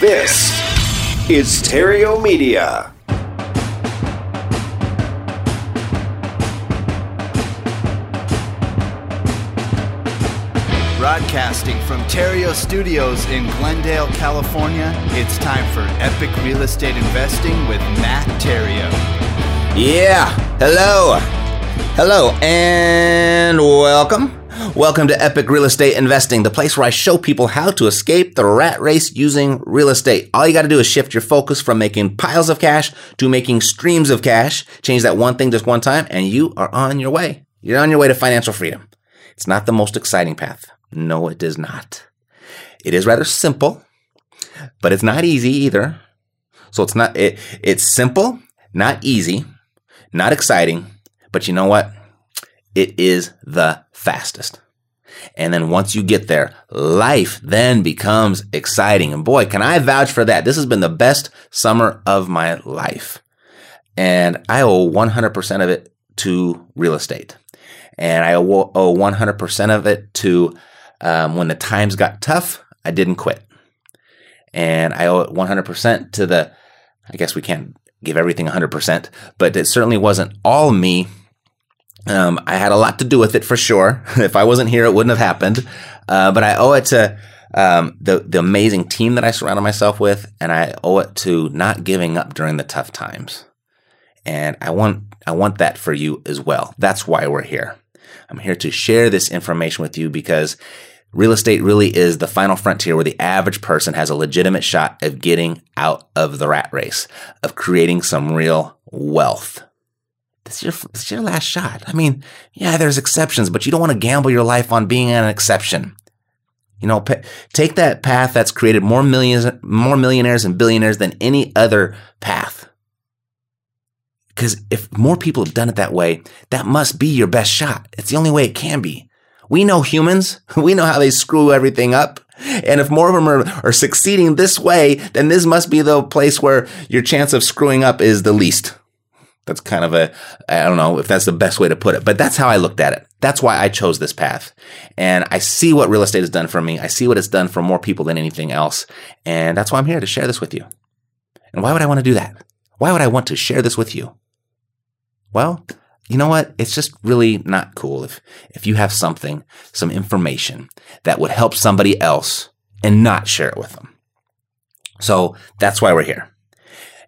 This is Theriot Media. Broadcasting from Theriot Studios in Glendale, California, it's time for Epic Real Estate Investing with Matt Theriot. Yeah, hello. Hello, and welcome. Welcome to Epic Real Estate Investing, the place where I show people how to escape the rat race using real estate. All you got to do is shift your focus from making piles of cash to making streams of cash. Change that one thing just one time, and you are on your way. You're on your way to financial freedom. It's not the most exciting path. No, it is not. It is rather simple, but it's not easy either. So it's not, it, it's simple, not easy, not exciting, but you know what? It is the fastest. And then once you get there, life then becomes exciting. And boy, can I vouch for that. This has been the best summer of my life. And I owe 100% of it to real estate. And I owe 100% of it to um, when the times got tough, I didn't quit. And I owe it 100% to the, I guess we can't give everything 100%, but it certainly wasn't all me. Um, I had a lot to do with it for sure. if I wasn't here, it wouldn't have happened. Uh, but I owe it to um, the the amazing team that I surrounded myself with, and I owe it to not giving up during the tough times. And I want I want that for you as well. That's why we're here. I'm here to share this information with you because Real estate really is the final frontier where the average person has a legitimate shot of getting out of the rat race, of creating some real wealth. This is your, this is your last shot. I mean, yeah, there's exceptions, but you don't want to gamble your life on being an exception. You know, take that path that's created more millions, more millionaires and billionaires than any other path. Because if more people have done it that way, that must be your best shot. It's the only way it can be. We know humans. We know how they screw everything up. And if more of them are, are succeeding this way, then this must be the place where your chance of screwing up is the least. That's kind of a, I don't know if that's the best way to put it, but that's how I looked at it. That's why I chose this path. And I see what real estate has done for me. I see what it's done for more people than anything else. And that's why I'm here to share this with you. And why would I want to do that? Why would I want to share this with you? Well, you know what? It's just really not cool if, if you have something, some information that would help somebody else and not share it with them. So that's why we're here.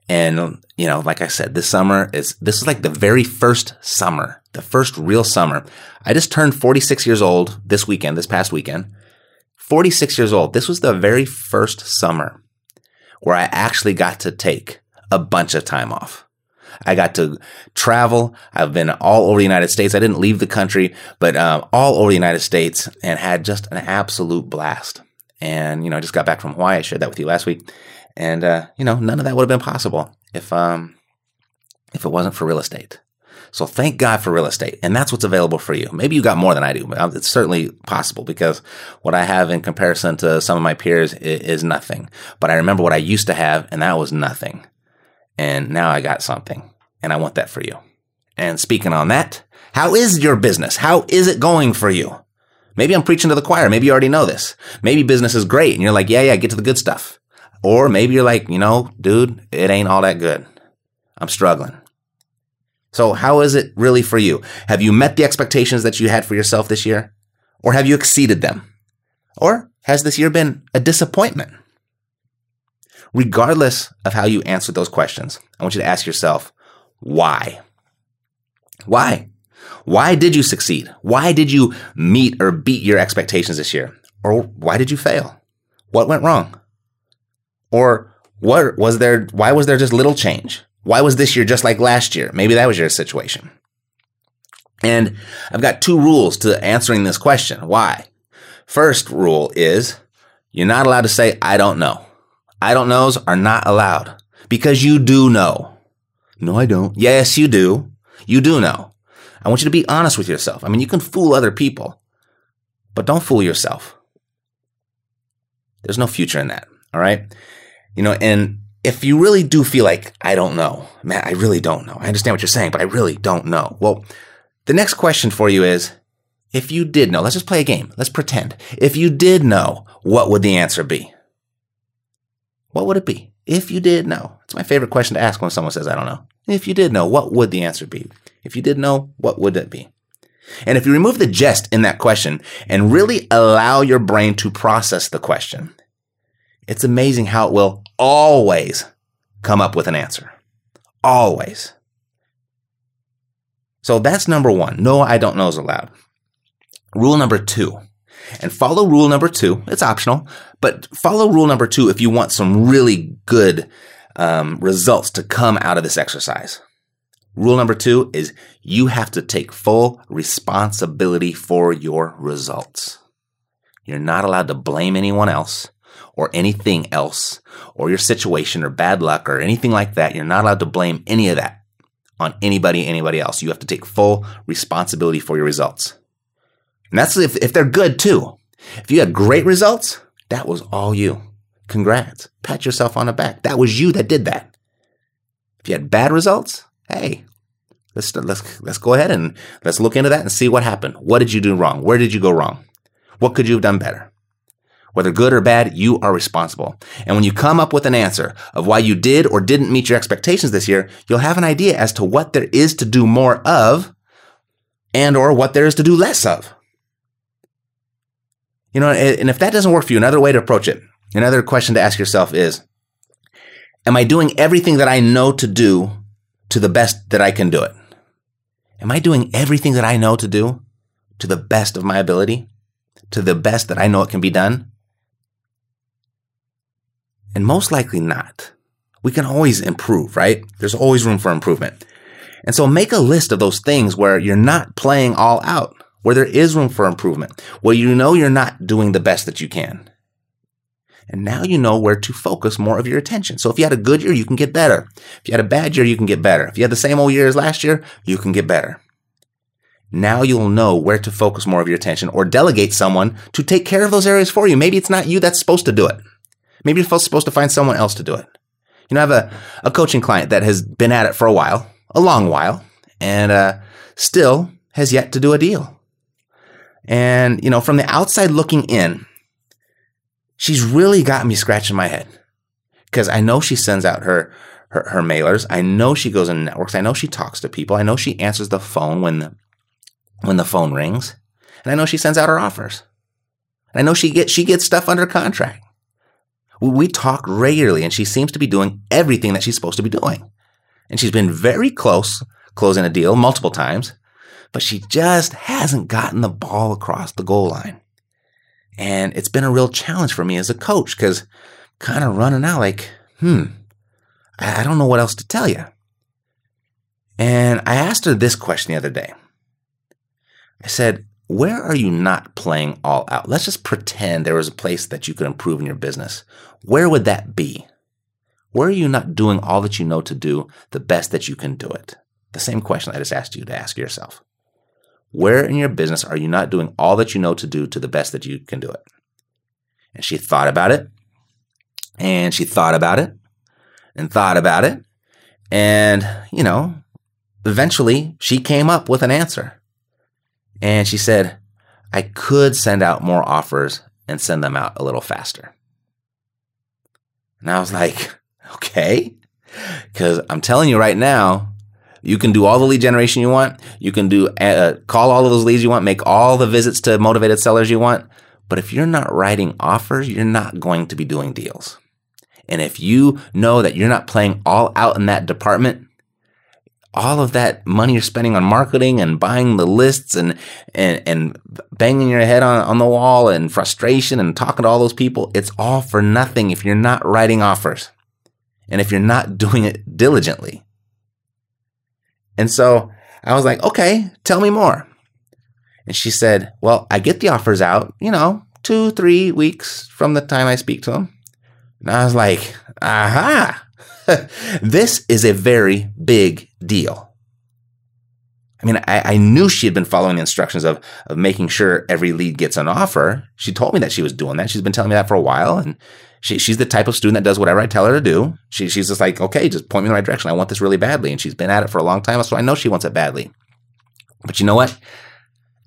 And, you know, like I said, this summer is, this is like the very first summer, the first real summer. I just turned 46 years old this weekend, this past weekend. 46 years old. This was the very first summer where I actually got to take a bunch of time off. I got to travel. I've been all over the United States. I didn't leave the country, but um, all over the United States and had just an absolute blast. And, you know, I just got back from Hawaii. I shared that with you last week. And, uh, you know, none of that would have been possible if, um, if it wasn't for real estate. So thank God for real estate. And that's what's available for you. Maybe you got more than I do, but it's certainly possible because what I have in comparison to some of my peers is nothing. But I remember what I used to have and that was nothing. And now I got something and I want that for you. And speaking on that, how is your business? How is it going for you? Maybe I'm preaching to the choir. Maybe you already know this. Maybe business is great and you're like, yeah, yeah, get to the good stuff. Or maybe you're like, you know, dude, it ain't all that good. I'm struggling. So how is it really for you? Have you met the expectations that you had for yourself this year? Or have you exceeded them? Or has this year been a disappointment? Regardless of how you answer those questions, I want you to ask yourself, why? Why? Why did you succeed? Why did you meet or beat your expectations this year? Or why did you fail? What went wrong? Or what was there, why was there just little change? Why was this year just like last year? Maybe that was your situation. And I've got two rules to answering this question. Why? First rule is you're not allowed to say, I don't know. I don't knows are not allowed because you do know. No, I don't. Yes, you do. You do know. I want you to be honest with yourself. I mean, you can fool other people, but don't fool yourself. There's no future in that. All right. You know, and if you really do feel like, I don't know, man, I really don't know. I understand what you're saying, but I really don't know. Well, the next question for you is, if you did know, let's just play a game. Let's pretend. If you did know, what would the answer be? what would it be? If you did know. It's my favorite question to ask when someone says, I don't know. If you did know, what would the answer be? If you did know, what would it be? And if you remove the jest in that question and really allow your brain to process the question, it's amazing how it will always come up with an answer. Always. So that's number one. No, I don't know is allowed. Rule number two. And follow rule number two. It's optional, but follow rule number two if you want some really good um, results to come out of this exercise. Rule number two is you have to take full responsibility for your results. You're not allowed to blame anyone else or anything else or your situation or bad luck or anything like that. You're not allowed to blame any of that on anybody, anybody else. You have to take full responsibility for your results. And that's if, if they're good too. If you had great results, that was all you. Congrats. Pat yourself on the back. That was you that did that. If you had bad results, hey, let's let's let's go ahead and let's look into that and see what happened. What did you do wrong? Where did you go wrong? What could you have done better? Whether good or bad, you are responsible. And when you come up with an answer of why you did or didn't meet your expectations this year, you'll have an idea as to what there is to do more of and or what there is to do less of. You know, and if that doesn't work for you, another way to approach it, another question to ask yourself is, am I doing everything that I know to do to the best that I can do it? Am I doing everything that I know to do to the best of my ability? To the best that I know it can be done? And most likely not. We can always improve, right? There's always room for improvement. And so make a list of those things where you're not playing all out, where there is room for improvement, where you know you're not doing the best that you can. And now you know where to focus more of your attention. So if you had a good year, you can get better. If you had a bad year, you can get better. If you had the same old year as last year, you can get better. Now you'll know where to focus more of your attention or delegate someone to take care of those areas for you. Maybe it's not you that's supposed to do it. Maybe you're supposed to find someone else to do it. You know, I have a, a coaching client that has been at it for a while, a long while, and uh, still has yet to do a deal. And, you know, from the outside looking in, she's really got me scratching my head because I know she sends out her, her, her mailers. I know she goes in networks. I know she talks to people. I know she answers the phone when the, when the phone rings. And I know she sends out her offers. And I know she gets, she gets stuff under contract. We talk regularly and she seems to be doing everything that she's supposed to be doing. And she's been very close closing a deal multiple times, but she just hasn't gotten the ball across the goal line. And it's been a real challenge for me as a coach because kind of running out like, hmm, I don't know what else to tell you. And I asked her this question the other day. I said, where are you not playing all out? Let's just pretend there was a place that you could improve in your business. Where would that be? Where are you not doing all that you know to do the best that you can do it? The same question I just asked you to ask yourself. Where in your business are you not doing all that you know to do to the best that you can do it? And she thought about it, and she thought about it, and thought about it. And, you know, eventually she came up with an answer. And she said, I could send out more offers and send them out a little faster. And I was like, okay. Because I'm telling you right now, you can do all the lead generation you want. You can do uh, call all of those leads you want, make all the visits to motivated sellers you want. But if you're not writing offers, you're not going to be doing deals. And if you know that you're not playing all out in that department, all of that money you're spending on marketing and buying the lists and and, and banging your head on, on the wall and frustration and talking to all those people, it's all for nothing if you're not writing offers and if you're not doing it diligently. And so I was like, okay, tell me more. And she said, well, I get the offers out, you know, two, three weeks from the time I speak to them. And I was like, aha, this is a very big deal. I mean, I, I, knew she had been following the instructions of, of making sure every lead gets an offer. She told me that she was doing that. She's been telling me that for a while. And she, she's the type of student that does whatever I tell her to do. She, she's just like, okay, just point me in the right direction. I want this really badly. And she's been at it for a long time. So I know she wants it badly. But you know what?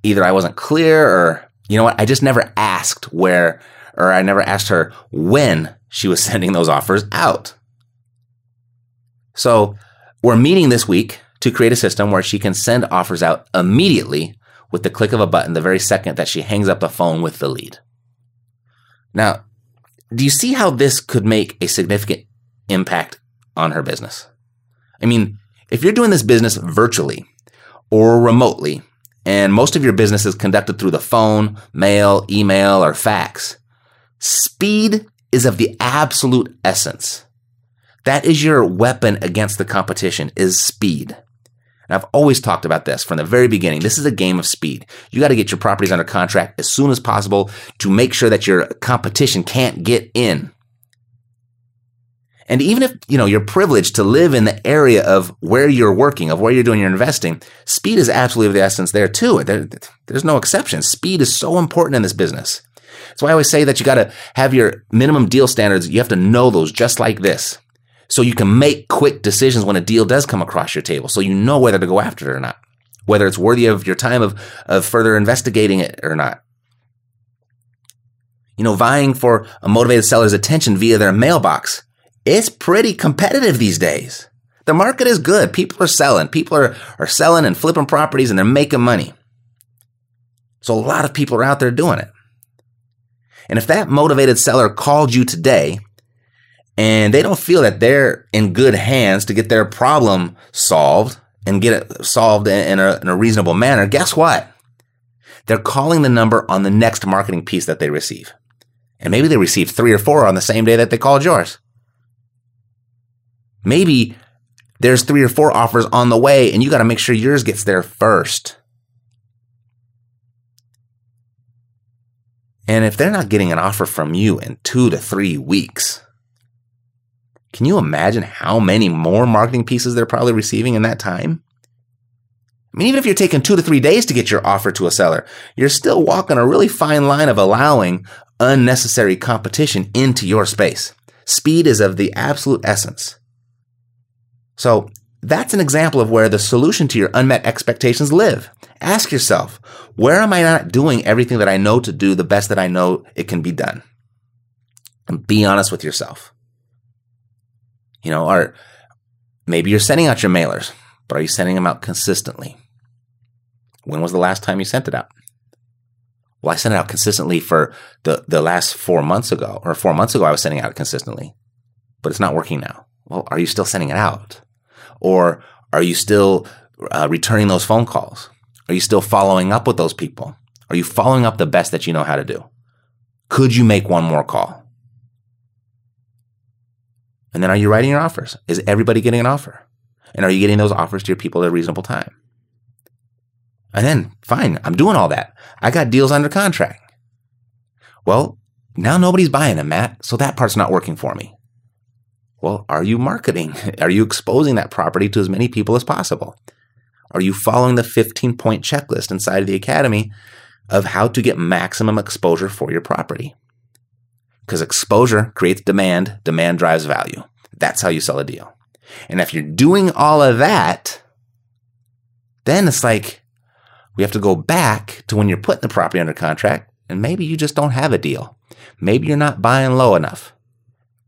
Either I wasn't clear or, you know what? I just never asked where or I never asked her when she was sending those offers out. So we're meeting this week to create a system where she can send offers out immediately with the click of a button the very second that she hangs up the phone with the lead. Now, do you see how this could make a significant impact on her business? I mean, if you're doing this business virtually or remotely, and most of your business is conducted through the phone, mail, email, or fax, speed is of the absolute essence. That is your weapon against the competition is speed. And I've always talked about this from the very beginning. This is a game of speed. You got to get your properties under contract as soon as possible to make sure that your competition can't get in. And even if, you know, you're privileged to live in the area of where you're working, of where you're doing your investing, speed is absolutely of the essence there too. There, there's no exception. Speed is so important in this business. That's why I always say that you got to have your minimum deal standards. You have to know those just like this. So you can make quick decisions when a deal does come across your table. So you know whether to go after it or not, whether it's worthy of your time of, of further investigating it or not. You know, vying for a motivated seller's attention via their mailbox. It's pretty competitive these days. The market is good. People are selling. People are, are selling and flipping properties and they're making money. So a lot of people are out there doing it. And if that motivated seller called you today and they don't feel that they're in good hands to get their problem solved and get it solved in a, in a reasonable manner, guess what? They're calling the number on the next marketing piece that they receive. And maybe they receive three or four on the same day that they called yours. Maybe there's three or four offers on the way and you got to make sure yours gets there first. And if they're not getting an offer from you in two to three weeks, can you imagine how many more marketing pieces they're probably receiving in that time? I mean, even if you're taking two to three days to get your offer to a seller, you're still walking a really fine line of allowing unnecessary competition into your space. Speed is of the absolute essence. So that's an example of where the solution to your unmet expectations live. Ask yourself, where am I not doing everything that I know to do the best that I know it can be done? And be honest with yourself. You know, or maybe you're sending out your mailers, but are you sending them out consistently? When was the last time you sent it out? Well, I sent it out consistently for the, the last four months ago, or four months ago, I was sending out consistently, but it's not working now. Well, are you still sending it out? Or are you still uh, returning those phone calls? Are you still following up with those people? Are you following up the best that you know how to do? Could you make one more call? And then are you writing your offers? Is everybody getting an offer? And are you getting those offers to your people at a reasonable time? And then, fine, I'm doing all that. I got deals under contract. Well, now nobody's buying them, Matt, so that part's not working for me. Well, are you marketing? Are you exposing that property to as many people as possible? Are you following the 15 point checklist inside of the academy of how to get maximum exposure for your property? Because exposure creates demand, demand drives value. That's how you sell a deal. And if you're doing all of that, then it's like we have to go back to when you're putting the property under contract and maybe you just don't have a deal. Maybe you're not buying low enough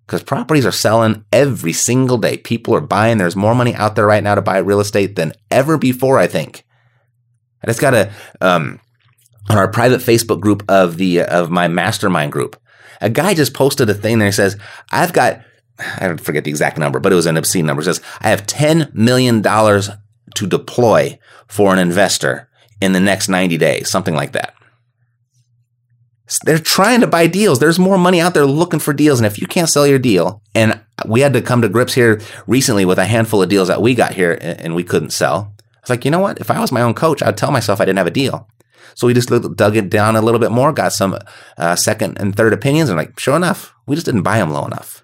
because properties are selling every single day. People are buying. There's more money out there right now to buy real estate than ever before, I think. I just got a, um, on our private Facebook group of the, of my mastermind group, a guy just posted a thing there. He says, I've got, I don't forget the exact number, but it was an obscene number. It says, I have $10 million to deploy for an investor in the next 90 days, something like that. They're trying to buy deals. There's more money out there looking for deals. And if you can't sell your deal, and we had to come to grips here recently with a handful of deals that we got here and we couldn't sell. It's like, you know what? If I was my own coach, I'd tell myself I didn't have a deal. So we just dug it down a little bit more, got some uh, second and third opinions, and like, sure enough, we just didn't buy them low enough.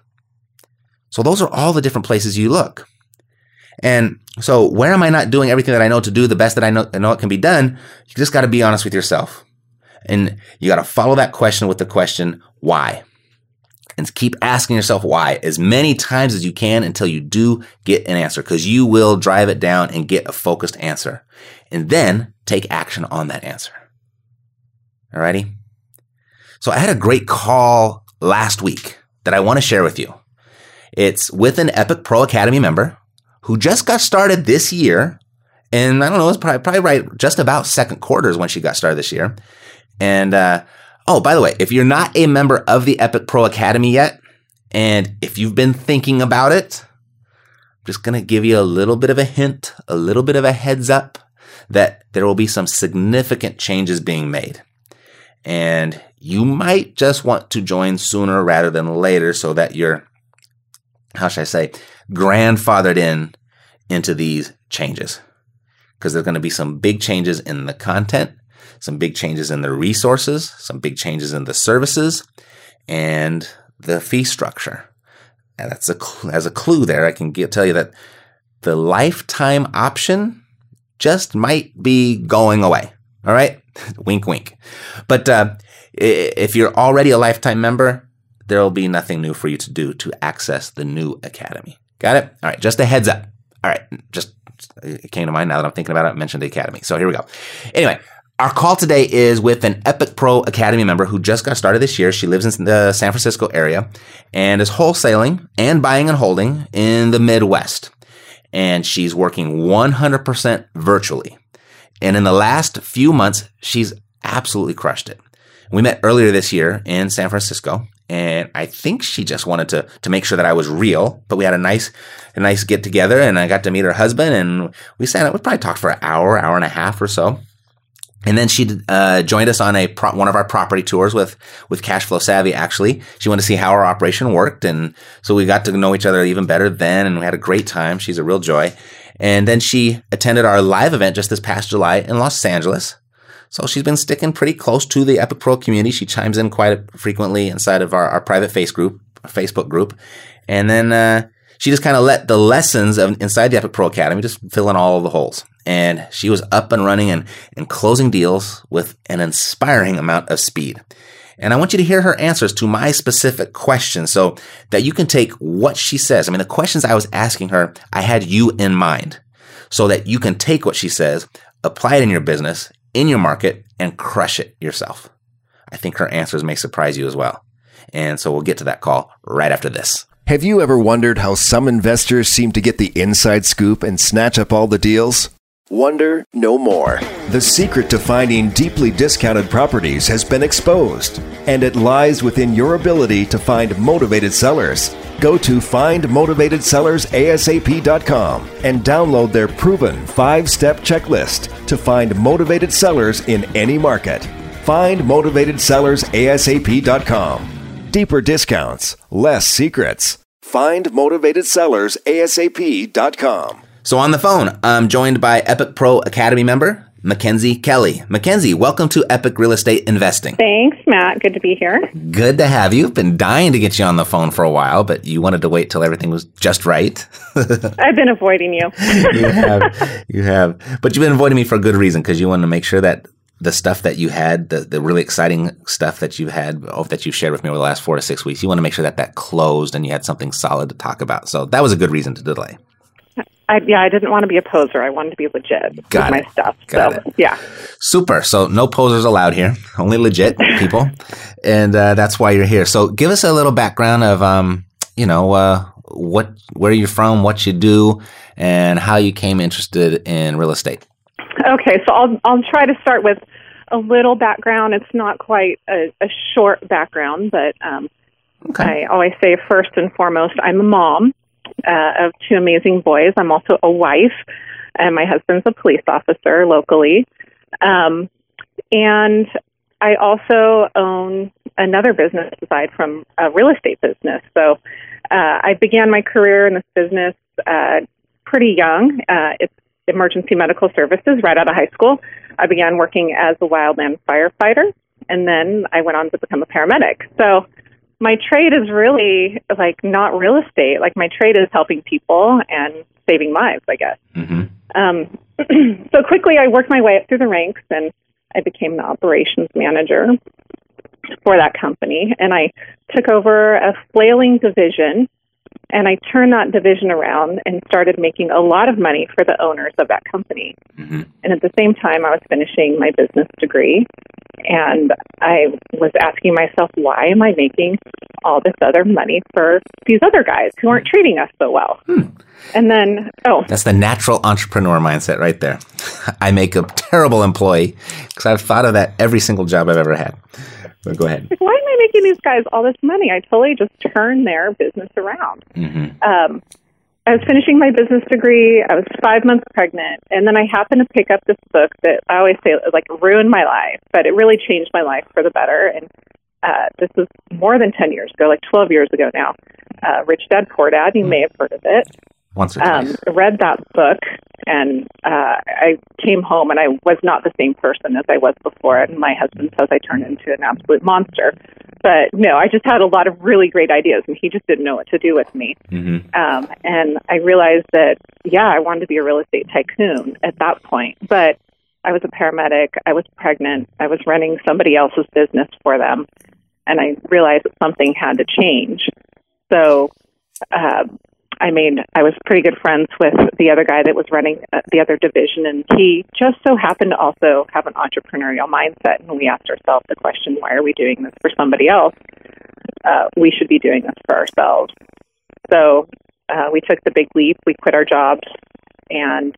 So those are all the different places you look. And so where am I not doing everything that I know to do the best that I know, I know it can be done? You just got to be honest with yourself. And you got to follow that question with the question, why? And keep asking yourself why as many times as you can until you do get an answer because you will drive it down and get a focused answer. And then take action on that answer. Alrighty? So I had a great call last week that I want to share with you. It's with an Epic Pro Academy member who just got started this year. And I don't know, it's probably, probably right just about second quarters when she got started this year. And, uh, oh, by the way, if you're not a member of the Epic Pro Academy yet, and if you've been thinking about it, I'm just going to give you a little bit of a hint, a little bit of a heads up that there will be some significant changes being made. And you might just want to join sooner rather than later so that you're, how should I say, grandfathered in into these changes. Because there's going to be some big changes in the content, some big changes in the resources, some big changes in the services, and the fee structure. And that's a as a clue there. I can get, tell you that the lifetime option just might be going away. All right, wink, wink. But uh, if you're already a lifetime member, there will be nothing new for you to do to access the new academy. Got it? All right, just a heads up. All right, just it came to mind now that I'm thinking about it. I mentioned the academy. So here we go. Anyway, our call today is with an Epic Pro Academy member who just got started this year. She lives in the San Francisco area and is wholesaling and buying and holding in the Midwest. And she's working 100% virtually. And in the last few months, she's absolutely crushed it. We met earlier this year in San Francisco, and I think she just wanted to to make sure that I was real. But we had a nice a nice get together, and I got to meet her husband, and we sat. We probably talked for an hour, hour and a half or so. And then she uh, joined us on a pro- one of our property tours with with Cashflow Savvy. Actually, she wanted to see how our operation worked, and so we got to know each other even better then, and we had a great time. She's a real joy. And then she attended our live event just this past July in Los Angeles. So she's been sticking pretty close to the Epic Pro community. She chimes in quite frequently inside of our, our private face group, Facebook group. And then uh, she just kind of let the lessons of inside the Epic Pro Academy just fill in all the holes. And she was up and running and, and closing deals with an inspiring amount of speed. And I want you to hear her answers to my specific questions so that you can take what she says. I mean, the questions I was asking her, I had you in mind so that you can take what she says, apply it in your business, in your market, and crush it yourself. I think her answers may surprise you as well. And so we'll get to that call right after this. Have you ever wondered how some investors seem to get the inside scoop and snatch up all the deals? Wonder no more. The secret to finding deeply discounted properties has been exposed, and it lies within your ability to find motivated sellers. Go to findmotivatedsellersasap.com and download their proven five step checklist to find motivated sellers in any market. Findmotivatedsellersasap.com. Deeper discounts, less secrets. Findmotivatedsellersasap.com. So on the phone, I'm joined by Epic Pro Academy member Makenzie Kelly. Makenzie, welcome to Epic Real Estate Investing. Thanks, Matt. Good to be here. Good to have you. Been dying to get you on the phone for a while, but you wanted to wait till everything was just right. I've been avoiding you. you have, you have, but you've been avoiding me for a good reason because you wanted to make sure that the stuff that you had, the, the really exciting stuff that you had, oh, that you've shared with me over the last four to six weeks, you want to make sure that that closed and you had something solid to talk about. So that was a good reason to delay. I, yeah, I didn't want to be a poser. I wanted to be legit Got with it. my stuff. Got so, it. yeah. Super. So no posers allowed here, only legit people, and uh, that's why you're here. So give us a little background of, um, you know, uh, what, where you're from, what you do, and how you came interested in real estate. Okay, so I'll I'll try to start with a little background. It's not quite a, a short background, but um, Okay. I always say first and foremost, I'm a mom uh, of two amazing boys. I'm also a wife, and my husband's a police officer locally. Um, and I also own another business aside from a real estate business. So uh, I began my career in this business uh, pretty young. Uh, it's emergency medical services right out of high school. I began working as a wildland firefighter, and then I went on to become a paramedic. So my trade is really like not real estate. Like my trade is helping people and saving lives, I guess. Mm-hmm. Um, so quickly, I worked my way up through the ranks, and I became the operations manager for that company. And I took over a flailing division And I turned that division around and started making a lot of money for the owners of that company. Mm-hmm. And at the same time, I was finishing my business degree. And I was asking myself, why am I making all this other money for these other guys who aren't treating us so well? And then, oh, That's the natural entrepreneur mindset right there. I make a terrible employee because I've thought of that every single job I've ever had. But go ahead. why am I making these guys all this money? I totally just turned their business around. hmm Um, I was finishing my business degree. I was five months pregnant, and then I happened to pick up this book that I always say like ruined my life, but it really changed my life for the better. And uh, this was more than ten years ago, like twelve years ago now. Uh, Rich Dad Poor Dad. You may have heard of it. Once or um, read that book and uh, I came home and I was not the same person as I was before. And my husband says I turned into an absolute monster. But no, I just had a lot of really great ideas and he just didn't know what to do with me. hmm Um, and I realized that, yeah, I wanted to be a real estate tycoon at that point. But I was a paramedic, I was pregnant, I was running somebody else's business for them. And I realized that something had to change. So, uh, I made I was pretty good friends with the other guy that was running uh, the other division, and he just so happened to also have an entrepreneurial mindset. And we asked ourselves the question, why are we doing this for somebody else? Uh, we should be doing this for ourselves. So uh, we took the big leap. We quit our jobs, and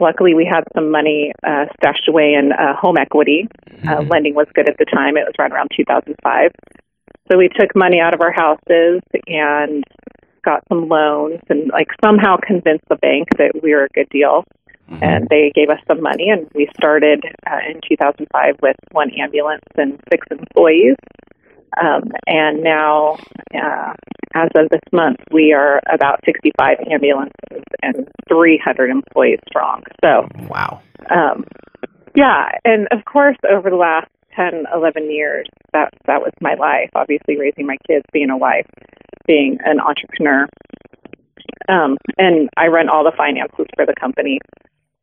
luckily we had some money uh, stashed away in uh, home equity. Uh, lending was good at the time. It was right around 2005. So we took money out of our houses and got some loans and like somehow convinced the bank that we were a good deal. And they gave us some money, and we started uh, in 2005 with one ambulance and six employees. Um, and now, uh, as of this month, we are about 65 ambulances and 300 employees strong. So, Wow. um, yeah, and of course, over the last 10, 11 years, that that was my life. Obviously, raising my kids, being a wife, being an entrepreneur, um, and I run all the finances for the company.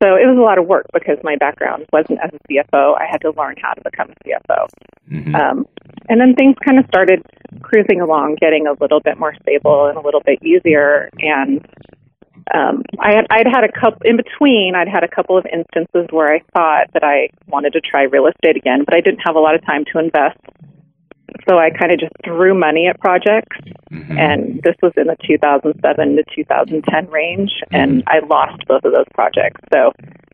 So it was a lot of work because my background wasn't as a CFO. I had to learn how to become a CFO. hmm Um, and then things kind of started cruising along, getting a little bit more stable and a little bit easier. And um, I had I'd had a couple in between. I'd had a couple of instances where I thought that I wanted to try real estate again, but I didn't have a lot of time to invest. So I kind of just threw money at projects, hmm and this was in the 2007 to 2010 range, and I lost both of those projects. So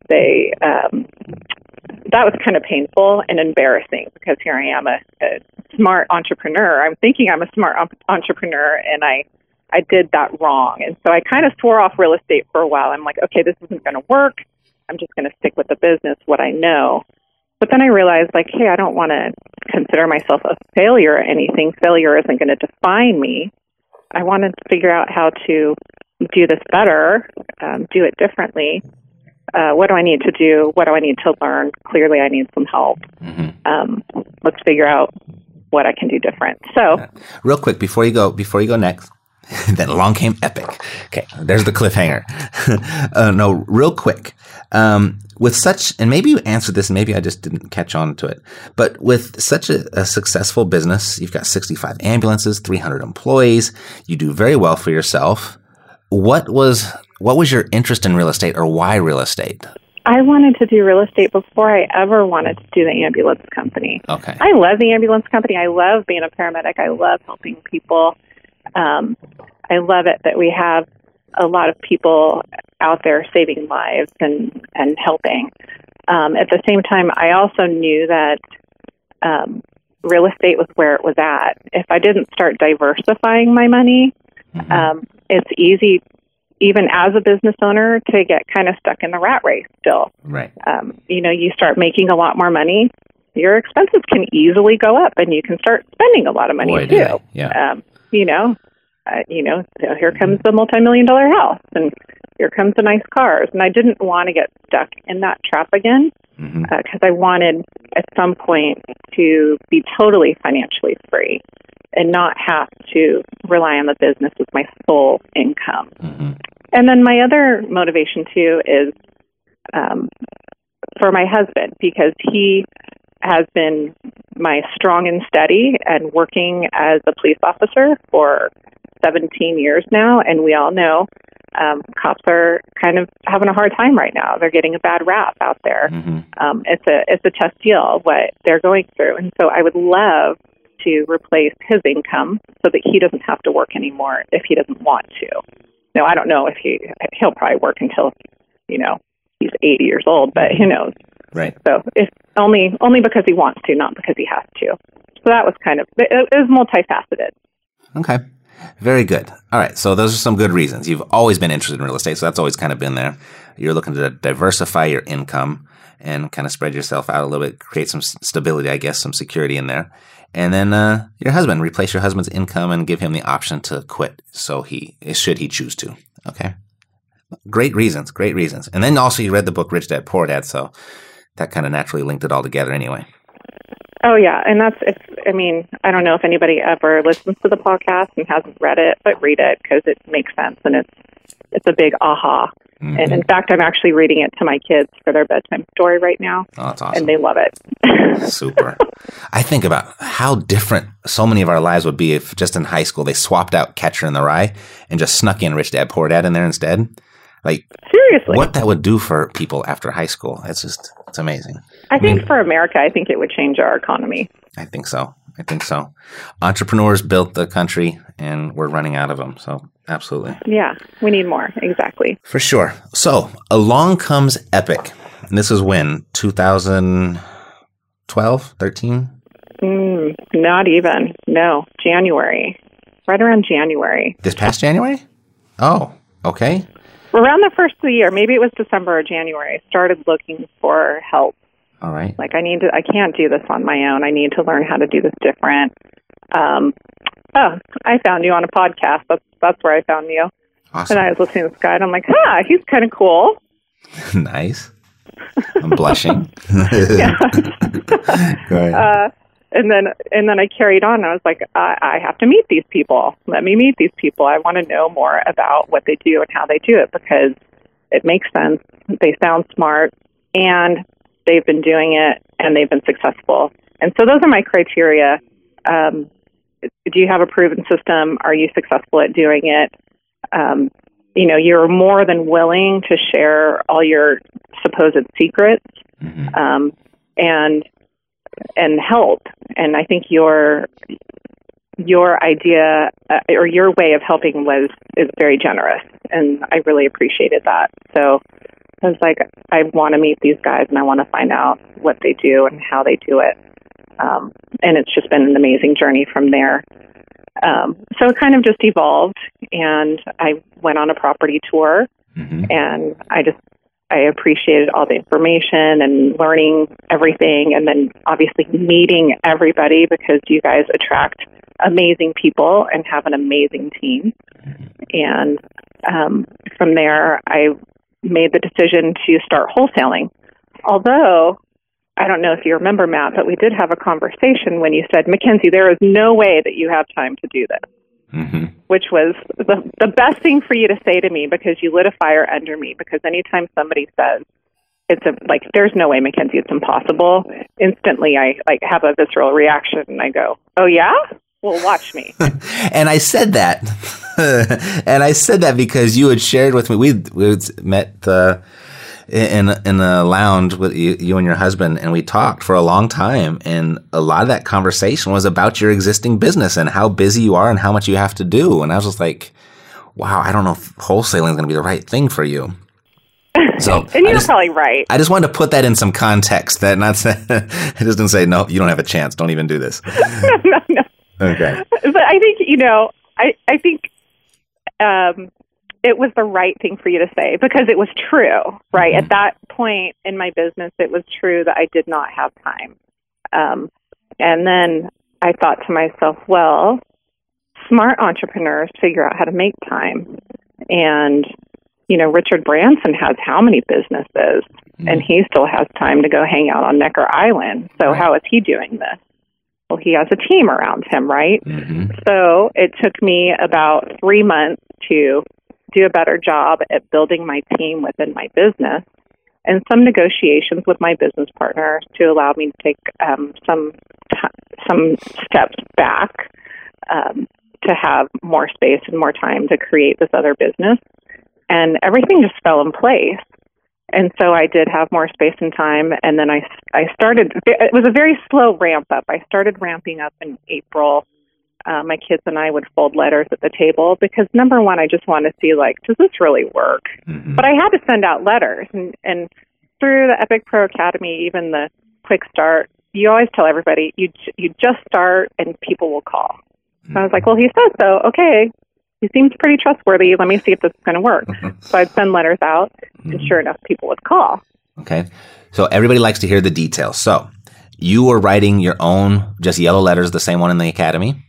they um, that was kind of painful and embarrassing because here I am, a, a smart entrepreneur. I'm thinking I'm a smart entrepreneur, and I I did that wrong, and so I kind of swore off real estate for a while. I'm like, okay, this isn't going to work. I'm just going to stick with the business, what I know. But then I realized, like, hey, I don't want to consider myself a failure or anything. Failure isn't going to define me. I want to figure out how to do this better, um, do it differently. Uh, what do I need to do? What do I need to learn? Clearly, I need some help. hmm Um, let's figure out what I can do different. So, Real quick before you go, before you go next, then along came Epic. Okay, there's the cliffhanger. uh, no, real quick. Um, with such, and maybe you answered this, maybe I just didn't catch on to it, but with such a, a successful business, you've got 65 ambulances, 300 employees, you do very well for yourself. What was what was your interest in real estate, or why real estate? I wanted to do real estate before I ever wanted to do the ambulance company. Okay. I love the ambulance company. I love being a paramedic. I love helping people. Um, I love it that we have a lot of people out there saving lives and and helping. Um, at the same time, I also knew that um, real estate was where it was at. If I didn't start diversifying my money, Mhm. um, it's easy, even as a business owner, to get kind of stuck in the rat race still right. um, you know, you start making a lot more money, your expenses can easily go up, and you can start spending a lot of money Boy, too. Yeah. Um, you know, uh, you know, so here comes the multi-million dollar house, and here comes the nice cars, and I didn't want to get stuck in that trap again because I wanted at some point to be totally financially free and not have to rely on the business as my sole income. hmm And then my other motivation too is um, for my husband because he has been my strong and steady and working as a police officer for 17 years now, and we all know um, cops are kind of having a hard time right now. They're getting a bad rap out there. Mm-hmm. Um, it's a it's a tough deal what they're going through, and so I would love to replace his income so that he doesn't have to work anymore if he doesn't want to. Now I don't know if he he'll probably work until you know he's 80 years old, but who knows? Right. So it's only only because he wants to, not because he has to. So that was kind of it, it was multifaceted. Okay. Very good. All right. So those are some good reasons. You've always been interested in real estate, so that's always kind of been there. You're looking to diversify your income and kind of spread yourself out a little bit, create some stability, I guess, some security in there. And then uh, your husband, replace your husband's income and give him the option to quit, so he should he choose to. Okay. Great reasons. Great reasons. And then also you read the book Rich Dad Poor Dad, so that kind of naturally linked it all together anyway. Oh yeah, and that's if I mean I don't know if anybody ever listens to the podcast and hasn't read it, but read it because it makes sense and it's it's a big aha. Mm-hmm. And in fact, I'm actually reading it to my kids for their bedtime story right now, Oh, that's awesome. and they love it. Super. I think about how different so many of our lives would be if just in high school they swapped out Catcher in the Rye and just snuck in Rich Dad Poor Dad in there instead. Like Seriously, what that would do for people after high school. It's just it's amazing. I think for America, I think it would change our economy. I think so. I think so. Entrepreneurs built the country and we're running out of them. So absolutely. Yeah, we need more. Exactly. For sure. So along comes Epic. And this is when? 2012, 13? Mm, not even. No, January. Right around January. This past January? Oh, okay. Around the first of the year, maybe it was December or January, I started looking for help. All right. Like I need to, I can't do this on my own. I need to learn how to do this different. Um, oh, I found you on a podcast. That's that's where I found you. Awesome. And I was listening to this guy, and I'm like, ah, he's kind of cool. nice. I'm blushing. Yeah. Go ahead. uh, and then and then I carried on. I was like, I, I have to meet these people. Let me meet these people. I want to know more about what they do and how they do it because it makes sense. They sound smart, and they've been doing it, and they've been successful. And so those are my criteria. Um, do you have a proven system? Are you successful at doing it? Um, you know, you're more than willing to share all your supposed secrets Mhm. um, and and help. And I think your your idea uh, or your way of helping was is very generous, and I really appreciated that. So I was like, I want to meet these guys, and I want to find out what they do and how they do it. Um, and it's just been an amazing journey from there. Um, so it kind of just evolved, and I went on a property tour Mhm. and I just I appreciated all the information and learning everything, and then obviously meeting everybody because you guys attract amazing people and have an amazing team. And um, from there, I made the decision to start wholesaling. Although I don't know if you remember, Matt, but we did have a conversation when you said, Makenzie, there is no way that you have time to do this Mhm. which was the the best thing for you to say to me because you lit a fire under me. Because anytime somebody says it's a like, there's no way, Makenzie, it's impossible. Instantly, I like have a visceral reaction and I go, oh yeah, well watch me. and I said that, and I said that because you had shared with me. We we met uh, in in a lounge with you, you and your husband, and we talked for a long time. And a lot of that conversation was about your existing business and how busy you are and how much you have to do. And I was just like, "Wow, I don't know if wholesaling is going to be the right thing for you." So and you're just, probably right. I just wanted to put that in some context. That not say, it just didn't say no. You don't have a chance. Don't even do this. no, no, no. Okay. But I think you know, I I think um, it was the right thing for you to say because it was true, right? At that point in my business, it was true that I did not have time. Um, and then I thought to myself, well, smart entrepreneurs figure out how to make time. And, you know, Richard Branson has how many businesses? And he still has time to go hang out on Necker Island. So, how is he doing this? Well, he has a team around him, right? hmm So it took me about three months to do a better job at building my team within my business and some negotiations with my business partner to allow me to take um, some t- some steps back. Um, to have more space and more time to create this other business. And everything just fell in place. And so I did have more space and time. And then I, I started, it was a very slow ramp up. I started ramping up in April. Uh, my kids and I would fold letters at the table because number one, I just want to see like, does this really work? Mhm. But I had to send out letters, and, and through the Epic Pro Academy, even the Quick Start, you always tell everybody you you just start and people will call. So I was like, well, he says so. Okay, he seems pretty trustworthy. Let me see if this is going to work. Mm-hmm. so I'd send letters out, and mm-hmm. sure enough, people would call. Okay. So everybody likes to hear the details. So you were writing your own just yellow letters, the same one in the academy.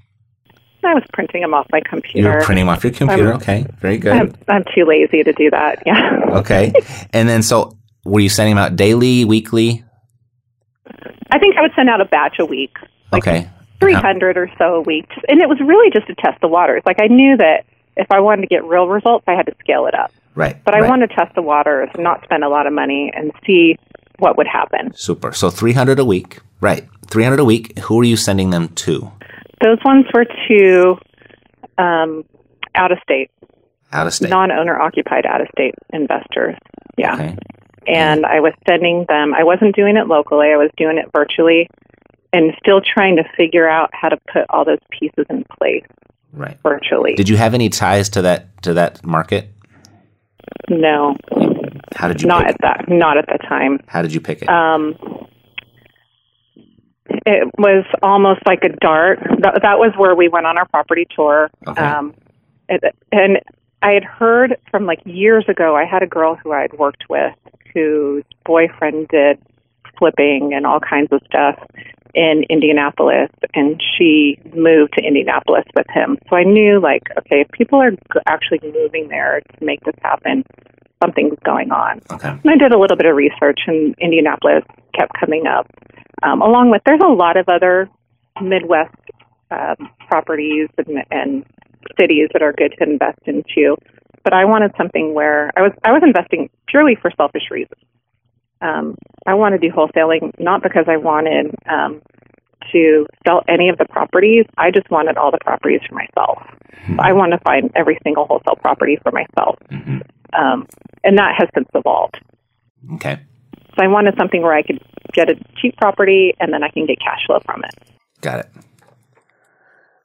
I was printing them off my computer. You were printing them off your computer. I'm- okay. Very good. I'm, I'm too lazy to do that. Yeah. Okay. and then so were you sending them out daily, weekly? I think I would send out a batch a week. Like okay. 300 or so a week. And it was really just to test the waters. Like I knew that if I wanted to get real results, I had to scale it up. Right. But I right. wanted to test the waters, not spend a lot of money, and see what would happen. Super. So 300 a week. Right. 300 a week. Who are you sending them to? Those ones were to um, out of state, Out of state. non owner occupied out of state investors. Yeah. Okay. And I was sending them, I wasn't doing it locally, I was doing it virtually and still trying to figure out how to put all those pieces in place Right. virtually. Did you have any ties to that to that market? no, How did you not pick at that, not at the time. How did you pick it? um, it was almost like a dart. That, that was where we went on our property tour. Okay. Um, it, and I had heard from like years ago. I had a girl who I had worked with whose boyfriend did flipping and all kinds of stuff in Indianapolis, and she moved to Indianapolis with him. So I knew, like, okay, if people are actually moving there to make this happen, something's going on. okay. And I did a little bit of research, and Indianapolis kept coming up, um, along with there's a lot of other Midwest um, properties and, and cities that are good to invest into. But I wanted something where I was I was investing purely for selfish reasons. Um, I want to do wholesaling not because I wanted um, to sell any of the properties. I just wanted all the properties for myself. I want to find every single wholesale property for myself, Mhm. um, and that has since evolved. Okay. So I wanted something where I could get a cheap property and then I can get cash flow from it. Got it.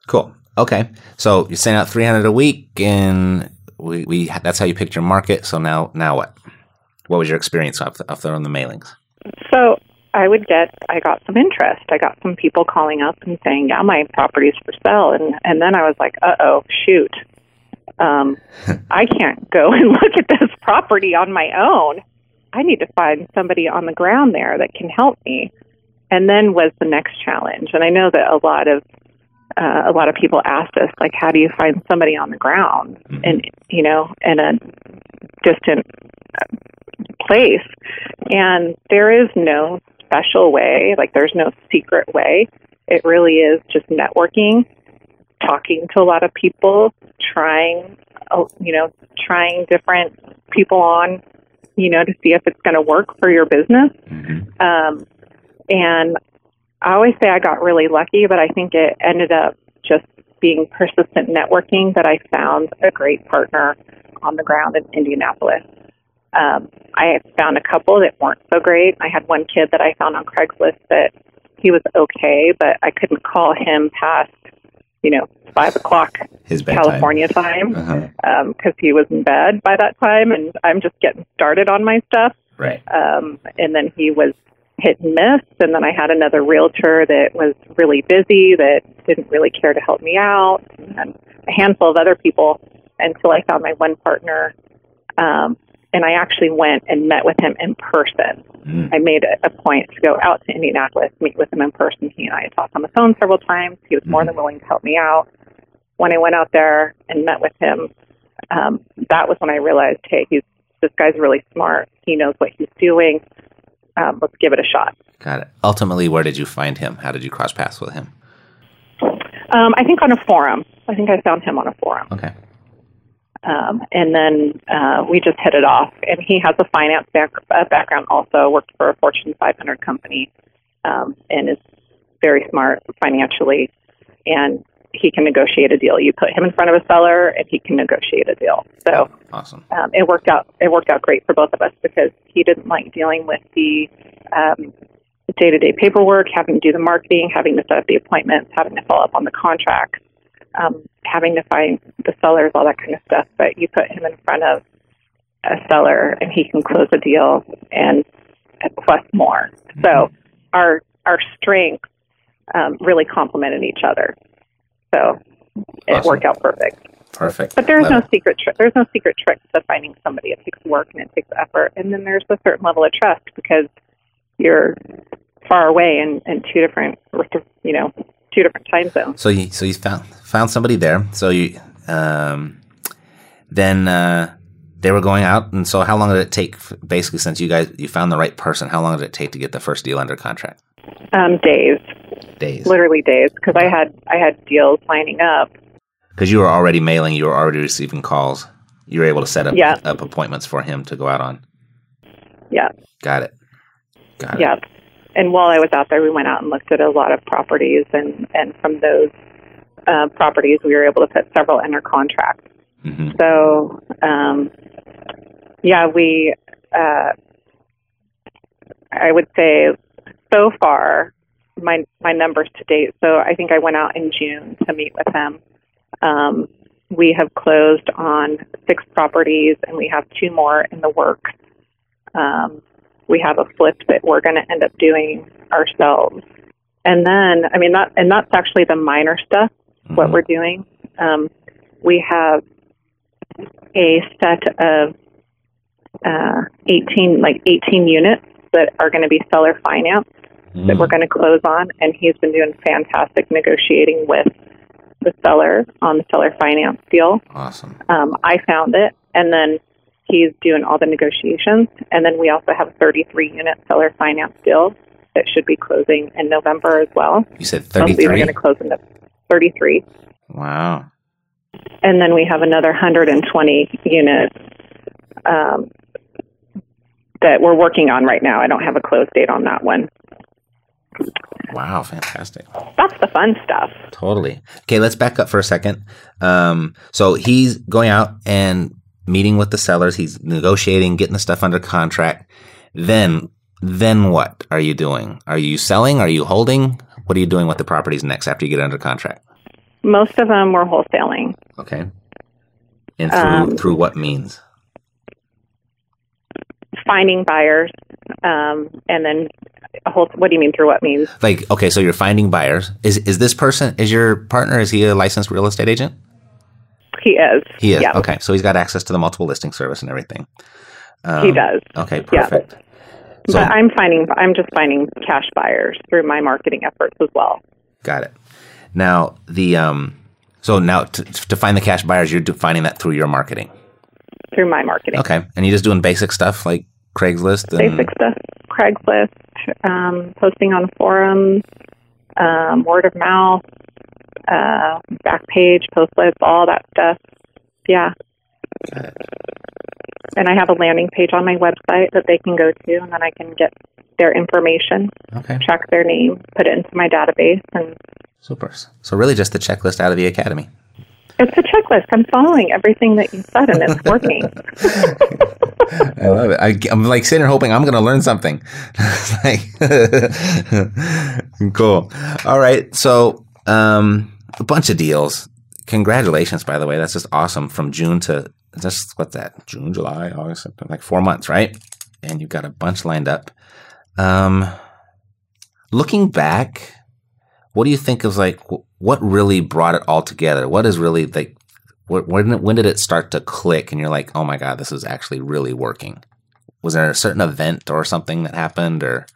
Cool. Okay. So you send out 300 a week and we, we that's how you picked your market. So now now what? What was your experience up, up there on the mailings? So I would get, I got some interest. I got some people calling up and saying, yeah, my property's for sale. And, and then I was like, uh oh, shoot. Um, I can't go and look at this property on my own. I need to find somebody on the ground there that can help me. And then was the next challenge. And I know that a lot of uh, a lot of people asked us, like, how do you find somebody on the ground and you know in a distant uh, place? And there is no special way, like there's no secret way. It really is just networking, talking to a lot of people, trying, uh, you know, trying different people on, you know, to see if it's going to work for your business. Um, and I always say I got really lucky, but I think it ended up just being persistent networking that I found a great partner on the ground in Indianapolis. Um, I found a couple that weren't so great. I had one kid that I found on Craigslist that he was okay, but I couldn't call him past, you know, five o'clock His bedtime. California time Uh-huh. because he was in bed by that time, and I'm just getting started on my stuff. Right. Um, and then he was hit and miss. And then I had another realtor that was really busy that didn't really care to help me out, and a handful of other people until I found my one partner. Um, and I actually went and met with him in person. Mm. I made a, a point to go out to Indianapolis, meet with him in person. He and I had talked on the phone several times. He was more than willing to help me out. When I went out there and met with him, um, that was when I realized, hey, he's this guy's really smart. He knows what he's doing. Um, let's give it a shot. Got it. Ultimately, where did you find him? How did you cross paths with him? Um, I think on a forum. I think I found him on a forum. Okay. Um, and then uh, we just hit it off. And he has a finance back, uh, background also, worked for a Fortune 500 company, um, and is very smart financially. And he can negotiate a deal. You put him in front of a seller, and he can negotiate a deal. So Awesome. um, it worked out. It worked out great for both of us because he didn't like dealing with the um, day-to-day paperwork, having to do the marketing, having to set up the appointments, having to follow up on the contracts, um, having to find the sellers, all that kind of stuff. But you put him in front of a seller, and he can close a deal and plus more. So our our strengths um, really complemented each other. So it Awesome. worked out perfect. Perfect. But there's Love no it. secret. Tri- there's no secret trick to finding somebody. It takes work and it takes effort, and then there's a certain level of trust because you're far away in, in two different, you know, two different time zones. So you so you found found somebody there. So you um, then uh, they were going out, and so how long did it take? Basically, since you guys you found the right person, how long did it take to get the first deal under contract? Um, days, Days. literally days, because I had I had deals lining up. Because you were already mailing, you were already receiving calls. You were able to set up Yeah. up appointments for him to go out on. Yeah, Got it. Got it. yeah. And while I was out there, we went out and looked at a lot of properties, and and from those uh, properties, we were able to put several under contract. hmm So, um, yeah, we, uh, I would say so far, my, my numbers to date. So I think I went out in June to meet with them. Um, we have closed on six properties and we have two more in the works. Um, we have a flip that we're going to end up doing ourselves. And then, I mean, that, and that's actually the minor stuff, what Mhm. we're doing. Um, we have a set of uh, 18, like 18 units that are going to be seller finance that Mm. we're going to close on. And he's been doing fantastic negotiating with the seller on the seller finance deal. Awesome. Um, I found it, and then he's doing all the negotiations. And then we also have a 33 unit seller finance deal that should be closing in November as well. You said 33. We're going to close in the 33 Wow. and then we have another 120 units um, that we're working on right now. I don't have a close date on that one. Wow. Fantastic. That's the fun stuff. Totally. Okay, let's back up for a second. Um, so he's going out and meeting with the sellers. He's negotiating, getting the stuff under contract. Then, then what are you doing? Are you selling? Are you holding? What are you doing with the properties next after you get under contract? Most of them were wholesaling. Okay. And through Um, through what means? Finding buyers, um, and then whole. What do you mean through what means? Like, okay, so you're finding buyers. Is is this person? Is your partner? Is he a licensed real estate agent? He is. He is. Yeah, Okay, so he's got access to the multiple listing service and everything. Um, he does. Okay, Yeah. perfect. So but I'm finding. I'm just finding cash buyers through my marketing efforts as well. got it. Now the um, so now to, to find the cash buyers, you're finding that through your marketing. Through my marketing. Okay, and you're just doing basic stuff like Craigslist and basic stuff, Craigslist, um, posting on forums, um, word of mouth, uh, Backpage, post lists, all that stuff. Yeah. Got. And I have a landing page on my website that they can go to, and then I can get their information, Okay, track their name, put it into my database, and super. So really, just the checklist out of the academy. It's a checklist. I'm following everything that you said, and it's working. I love it. I, am like sitting here hoping I'm going to learn something. like, cool. All right. So, um, a bunch of deals. Congratulations, by the way. That's just awesome. From June to just what's that? June, July, August, September, like four months, right? And you've got a bunch lined up. Um, looking back, what do you think is like wh- what really brought it all together? What is really like when when did it start to click and you're like, oh my god, this is actually really working? Was there a certain event or something that happened or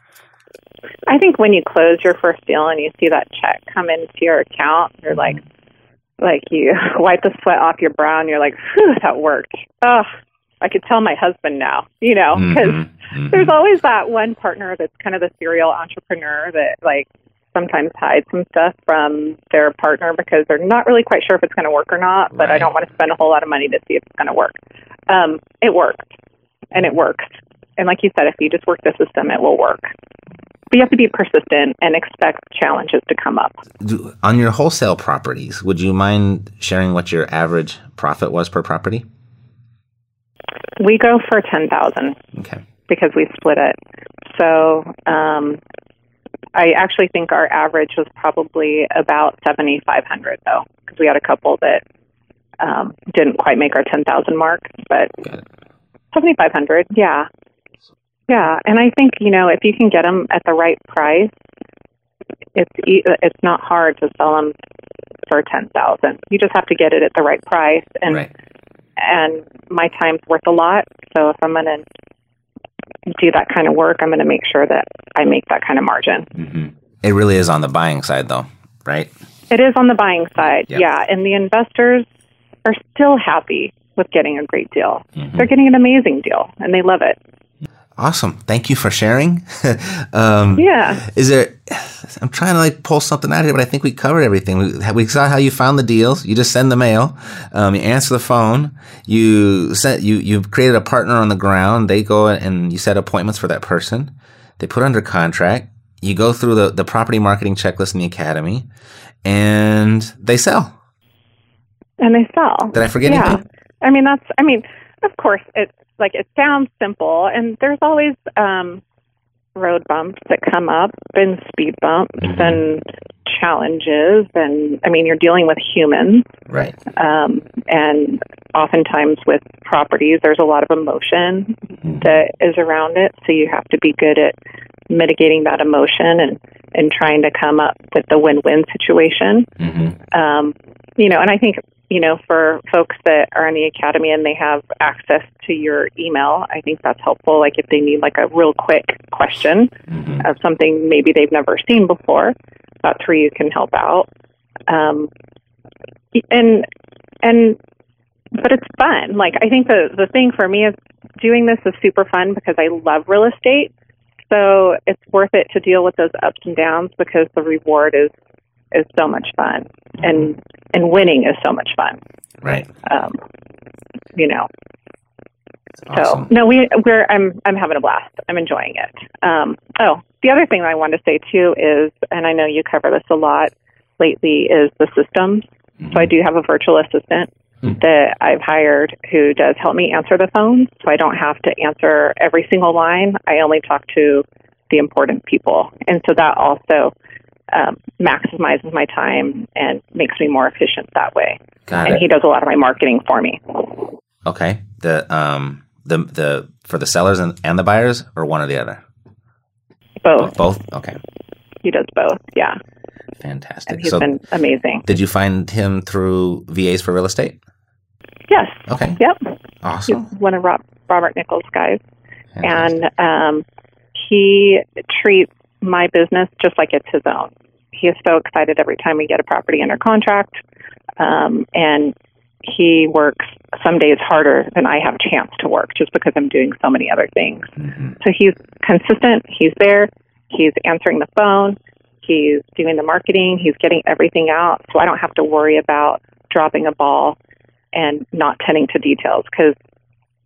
I think when you close your first deal and you see that check come into your account, you're like, like you wipe the sweat off your brow and you're like, whew, that worked. Oh, I could tell my husband now, you know, because Mhm, mhm. there's always that one partner that's kind of the serial entrepreneur that like sometimes hide some stuff from their partner because they're not really quite sure if it's going to work or not, but I don't want to spend a whole lot of money to see if it's going to work. Um, it worked and it works. And like you said, if you just work the system, it will work. but you have to be persistent and expect challenges to come up. Do, on your wholesale properties, would you mind sharing what your average profit was per property? We go for ten thousand Okay. because we split it. So um, I actually think our average was probably about seventy five hundred though, because we had a couple that um, didn't quite make our ten thousand mark, but seventy five hundred, yeah, yeah. And I think you know if you can get them at the right price, it's it's not hard to sell them for ten thousand. You just have to get it at the right price, and right. and my time's worth a lot. So if I'm going to do that kind of work, I'm going to make sure that I make that kind of margin. hmm It really is on the buying side, though, right? It is on the buying side, Yep. yeah, and the investors are still happy with getting a great deal. Mm-hmm. They're getting an amazing deal, and they love it. Awesome. Thank you for sharing. um, Yeah. Is there? I'm trying to like pull something out here, but I think we covered everything. We, we saw how you found the deals. You just send the mail. Um, you answer the phone. You sent you you created a partner on the ground. They go and you set appointments for that person. They put under contract. You go through the the property marketing checklist in the academy, and they sell. And they sell. Did I forget yeah. anything? I mean, that's. I mean, of course, it's like it sounds simple, and there's always um, road bumps that come up, and speed bumps, Mm-hmm. and challenges, and I mean, you're dealing with humans, Right. um, and oftentimes with properties, there's a lot of emotion that is around it, so you have to be good at mitigating that emotion and and trying to come up with the win-win situation hmm um, you know, and I think you know for folks that are in the academy and they have access to your email, I think that's helpful. Like if they need like a real quick question hmm of something maybe they've never seen before, that's where you can help out. Um, and and but it's fun. Like I think the the thing for me is doing this is super fun because I love real estate. So it's worth it to deal with those ups and downs because the reward is is so much fun and and winning is so much fun. Right. Um, you know. Awesome. So no, we we're I'm I'm having a blast. I'm enjoying it. Um, oh, the other thing I wanted to say too is, and I know you cover this a lot lately, is the systems. So I do have a virtual assistant that I've hired who does help me answer the phone, so I don't have to answer every single line. I only talk to the important people, and so that also um, maximizes my time and makes me more efficient that way. Got and it. he does a lot of my marketing for me. Okay. The um the the for the sellers and, and the buyers or one or the other? Both. Both? Okay. He does both. Yeah. Fantastic. And he's so been amazing. did you find him through VAs for real estate? Yes. Okay. Yep. He's Awesome. one of Rob, Robert Nichols' guys. Fantastic. And um, he treats my business just like it's his own. He is so excited every time we get a property under contract. Um, and he works some days harder than I have a chance to work just because I'm doing so many other things. Mhm. So he's consistent. He's there. He's answering the phone. He's doing the marketing. He's getting everything out. So I don't have to worry about dropping a ball and not tending to details because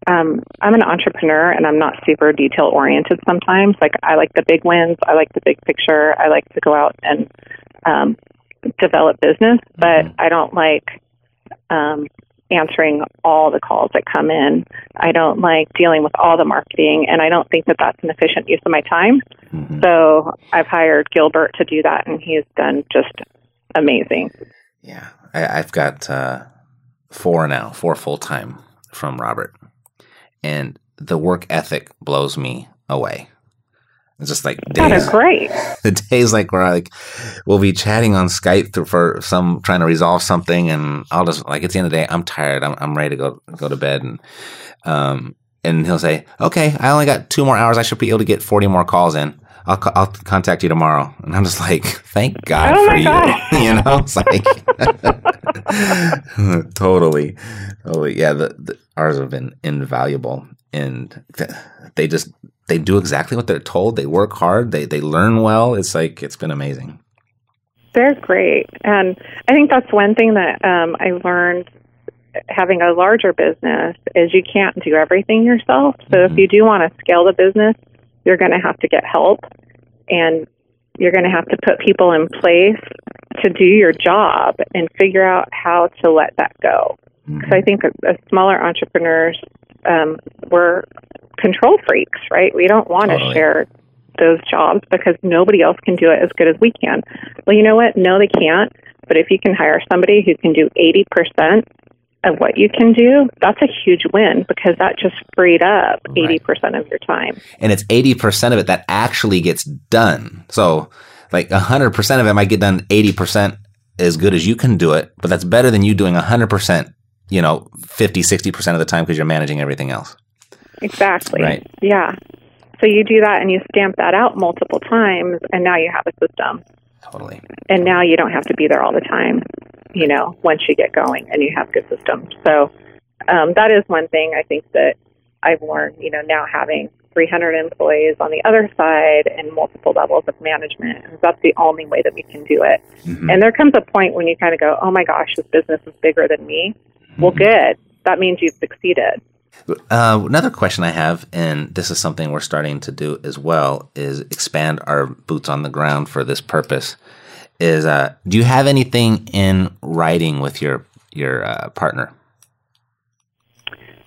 um, I'm an entrepreneur and I'm not super detail oriented sometimes. Like I like the big wins. I like the big picture. I like to go out and um, develop business, but I don't like um, answering all the calls that come in. I don't like dealing with all the marketing, and I don't think that that's an efficient use of my time. Mhm. So I've hired Gilbert to do that, and he's done just amazing. Yeah. I, I've got uh, four now, four full time from Robert. And the work ethic blows me away. It's just like That days, is great. the days like where I like we'll be chatting on Skype through, for some trying to resolve something, and I'll just like at the end of the day, I'm tired. I'm I'm ready to go go to bed, and um and he'll say, okay, I only got two more hours. I should be able to get 40 more calls in. I'll I'll contact you tomorrow, and I'm just like, thank God Oh for you. God. you know, it's like totally, totally. Yeah, the, the ours have been invaluable, and they just they do exactly what they're told. They work hard. They they learn well. It's like it's been amazing. They're great. And I think that's one thing that um, I learned having a larger business is you can't do everything yourself. So if you do want to scale the business, you're going to have to get help. and you're going to have to put people in place to do your job and figure out how to let that go. Because I think smaller entrepreneurs, um, we're control freaks, right? We don't want to Totally. share those jobs because nobody else can do it as good as we can. Well, you know what? No, they can't. But if you can hire somebody who can do 80% of what you can do, that's a huge win because that just freed up 80% of your time. and it's 80% of it that actually gets done. So like 100% of it might get done 80% as good as you can do it, but that's better than you doing 100%, you know, 50, 60% of the time because you're managing everything else. Exactly. Right. Yeah. So you do that and you stamp that out multiple times, and now you have a system. Totally. And now you don't have to be there all the time, you know, once you get going and you have good systems. So um, that is one thing I think that I've learned, you know, now having 300 employees on the other side and multiple levels of management. And that's the only way that we can do it. Mhm. And there comes a point when you kind of go, oh my gosh, this business is bigger than me. Well, good. That means you've succeeded. Uh, another question I have, and this is something we're starting to do as well, is expand our boots on the ground for this purpose. Is uh, do you have anything in writing with your your uh, partner?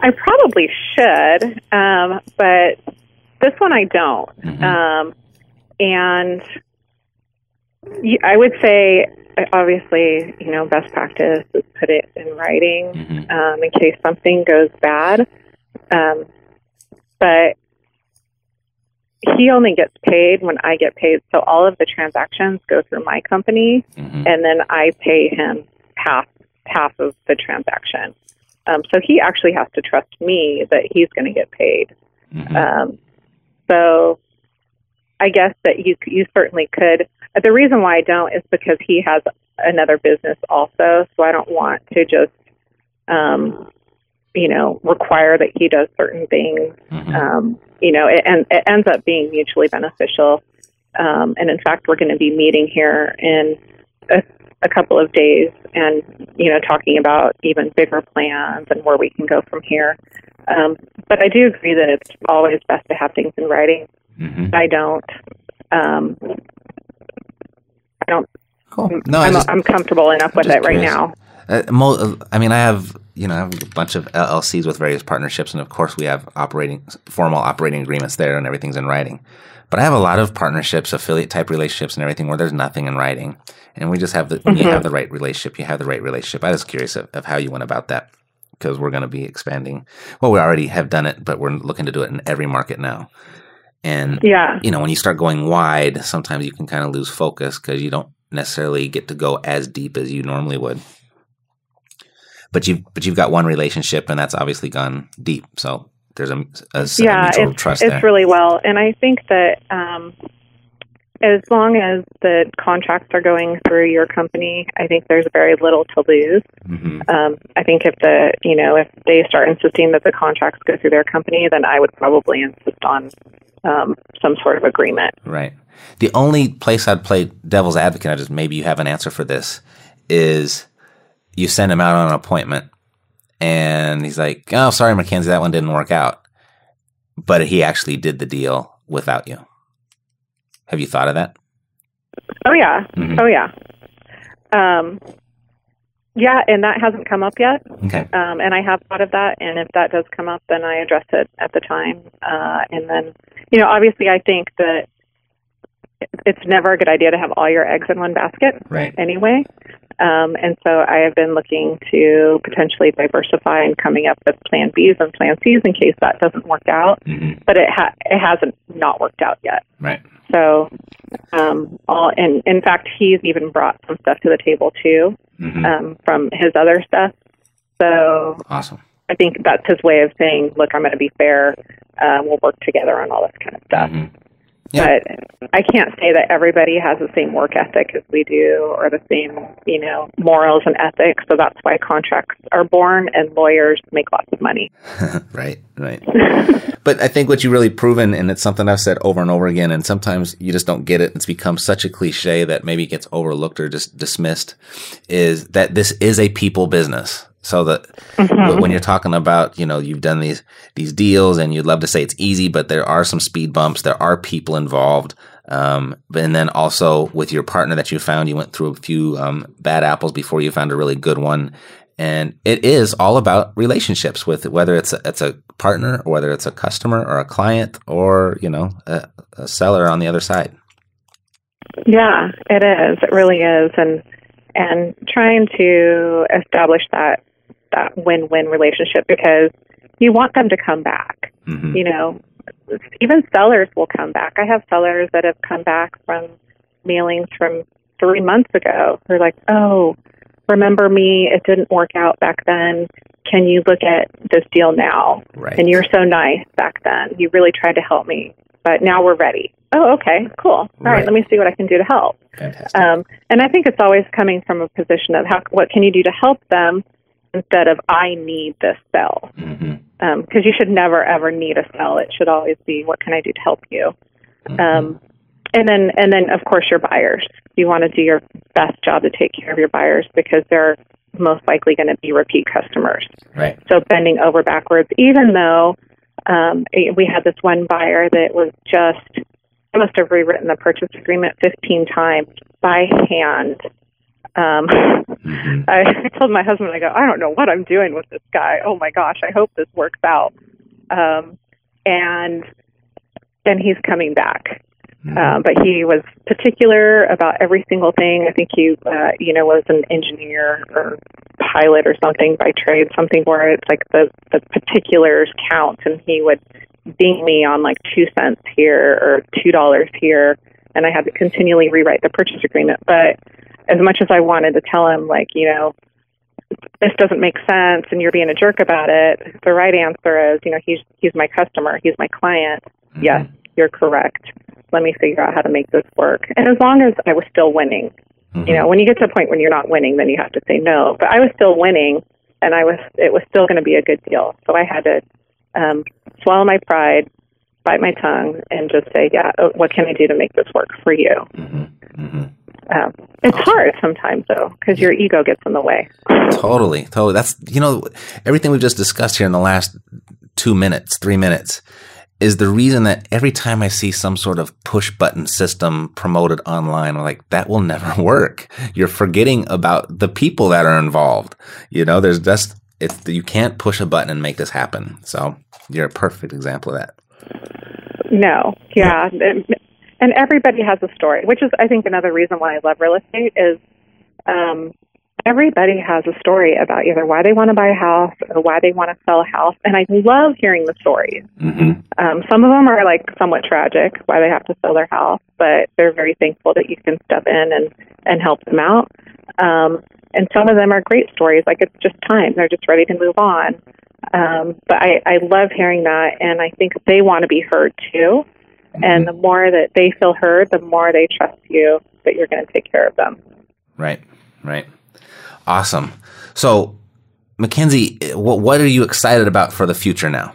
I probably should, um, but this one I don't. Mhm. Um, and y- I would say, obviously, you know, best practice is put it in writing Mhm. um, in case something goes bad. Um, but he only gets paid when I get paid, so all of the transactions go through my company Mhm. and then I pay him half half of the transaction. Um, so he actually has to trust me that he's going to get paid. Mhm. Um, so I guess that you you certainly could. Uh, The reason why I don't is because he has another business also, so I don't want to just um, you know require that he does certain things Mhm. um, you know, it, and it ends up being mutually beneficial. Um, and in fact, we're going to be meeting here in a, a couple of days and, you know, talking about even bigger plans and where we can go from here. Um, but I do agree that it's always best to have things in writing. Mhm. I don't, um, I don't, Cool. No, I'm, just- I'm comfortable enough with it right curious. now. Uh, mo- I mean, I have you know I have a bunch of LLCs with various partnerships, and of course we have operating formal operating agreements there, and everything's in writing. But I have a lot of partnerships, affiliate type relationships, and everything where there's nothing in writing, and we just have the when you have the right relationship, you have the right relationship. I was curious of, of how you went about that because we're going to be expanding. Well, we already have done it, but we're looking to do it in every market now. And Yeah. you know, when you start going wide, sometimes you can kind of lose focus because you don't necessarily get to go as deep as you normally would. But you've but you've got one relationship, and that's obviously gone deep. So there's a, a, yeah, mutual it's, trust it's there. really well. And I think that um, as long as the contracts are going through your company, I think there's very little to lose. hmm Um, I think if the you know if they start insisting that the contracts go through their company, then I would probably insist on um, some sort of agreement. Right. The only place I'd play devil's advocate, I just maybe you have an answer for this, is you send him out on an appointment, and he's like, "Oh, sorry, Makenzie, that one didn't work out," but he actually did the deal without you. Have you thought of that? Oh yeah, Mhm. oh yeah, um, yeah. And that hasn't come up yet. Okay. Um, and I have thought of that, and if that does come up, then I address it at the time. Uh, and then, you know, obviously, I think that it's never a good idea to have all your eggs in one basket Right. anyway. Um, and so I have been looking to potentially diversify and coming up with plan Bs and plan Cs in case that doesn't work out. hmm But it ha- it hasn't not worked out yet. Right. So, um, all and in fact, he's even brought some stuff to the table too hmm um, from his other stuff. So Awesome. I think that's his way of saying, "Look, I'm going to be fair. Uh, we'll work together on all this kind of stuff." Mhm. Yeah. But I can't say that everybody has the same work ethic as we do, or the same, you know, morals and ethics. So that's why contracts are born, and lawyers make lots of money. right, right. but I think what you really proven, and it's something I've said over and over again, and sometimes you just don't get it. It's become such a cliche that maybe it gets overlooked or just dismissed. Is that this is a people business? So that Mm-hmm. when you're talking about, you know, you've done these these deals, and you'd love to say it's easy, but there are some speed bumps. There are people involved. Um, but- and then also with your partner that you found, you went through a few um, bad apples before you found a really good one. And it is all about relationships with whether it's a, it's a partner or whether it's a customer or a client or you know a, a seller on the other side. Yeah, it is. It really is, and and trying to establish that that win-win relationship because you want them to come back. hmm You know, even sellers will come back. I have sellers that have come back from mailings from three months ago. They're like, "Oh, remember me? It didn't work out back then. Can you look at this deal now?" Right. And you're so nice back then. You really tried to help me, but now we're ready. Oh, okay, cool. All right, Right. let me see what I can do to help. Fantastic. Um, and I think it's always coming from a position of how what can you do to help them instead of I need this hmm because you should never ever need a sell. It should always be what can I do to help you. Um, and then and then of course your buyers. You want to do your best job to take care of your buyers because they're most likely going to be repeat customers. Right. So bending over backwards, even though um, eh, we had this one buyer that was just, I must have rewritten the purchase agreement 15 times by hand. Um, hmm I, I told my husband, I go, I don't know what I'm doing with this guy. Oh my gosh, I hope this works out. Um, and then he's coming back. Um, but he was particular about every single thing. I think he, uh, you know, was an engineer or pilot or something by trade, something where it's like the the particulars count, and he would ding me on like two cents here or two dollars here, and I had to continually rewrite the purchase agreement. But as much as I wanted to tell him, like, you know, this doesn't make sense, and you're being a jerk about it, the right answer is, you know, he's he's my customer, he's my client. Yes, you're correct. Let me figure out how to make this work. And as long as I was still winning, you know, when you get to a point when you're not winning, then you have to say no. But I was still winning, and I was it was still going to be a good deal. So I had to um, swallow my pride, bite my tongue, and just say, yeah, uh, what can I do to make this work for you? hmm hmm Um, it's hard sometimes though, because your ego gets in the way. Totally, totally. That's you know everything we've just discussed here in the last two minutes, three minutes, is the reason that every time I see some sort of push button system promoted online, I'm like that will never work. You're forgetting about the people that are involved. You know, there's just it's you can't push a button and make this happen. So you're a perfect example of that. No, yeah, and, everybody has a story, which is I think another reason why I love real estate is um, everybody has a story about either why they want to buy a house or why they want to sell a house, and I love hearing the stories. hmm Um, some of them are like somewhat tragic, why they have to sell their house, but they're very thankful that you can step in and and help them out. Um, and some of them are great stories, like it's just time; they're just ready to move on. Um, but I, I love hearing that, and I think they want to be heard too. And the more that they feel heard, the more they trust you that you're going to take care of them. Right, right. Awesome. So, Makenzie, what what are you excited about for the future now?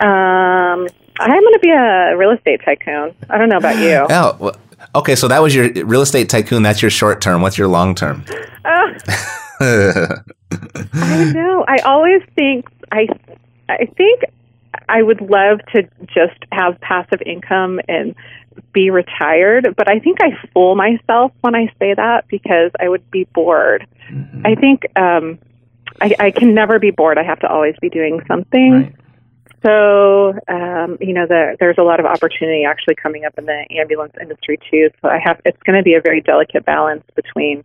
Um, I'm going to be a real estate tycoon. I don't know about you. Oh, well, okay. So that was your real estate tycoon. That's your short term. What's your long term? I know. I always think I I think I would love to just have passive income and be retired, but I think I fool myself when I say that because I would be bored. I think um I, I can never be bored. I have to always be doing something. Right. So, um, you know, there, there's a lot of opportunity actually coming up in the ambulance industry too. So I have, it's going to be a very delicate balance between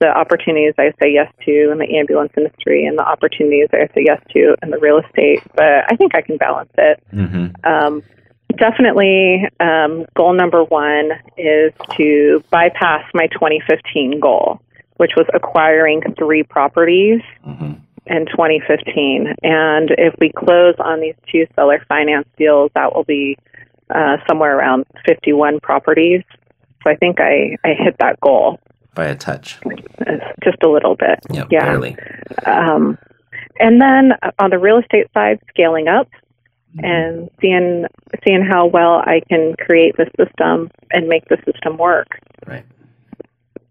the opportunities I say yes to in the ambulance industry and the opportunities I say yes to in the real estate. But I think I can balance it. hmm Um, definitely, um, goal number one is to bypass my 2015 goal, which was acquiring three properties hmm in 2015. And if we close on these two seller finance deals, that will be uh, somewhere around 51 properties. So I think I, I hit that goal By a touch. just a little bit. Yeah, Yeah. barely. Um, and then on the real estate side, scaling up and seeing seeing how well I can create the system and make the system work. Right.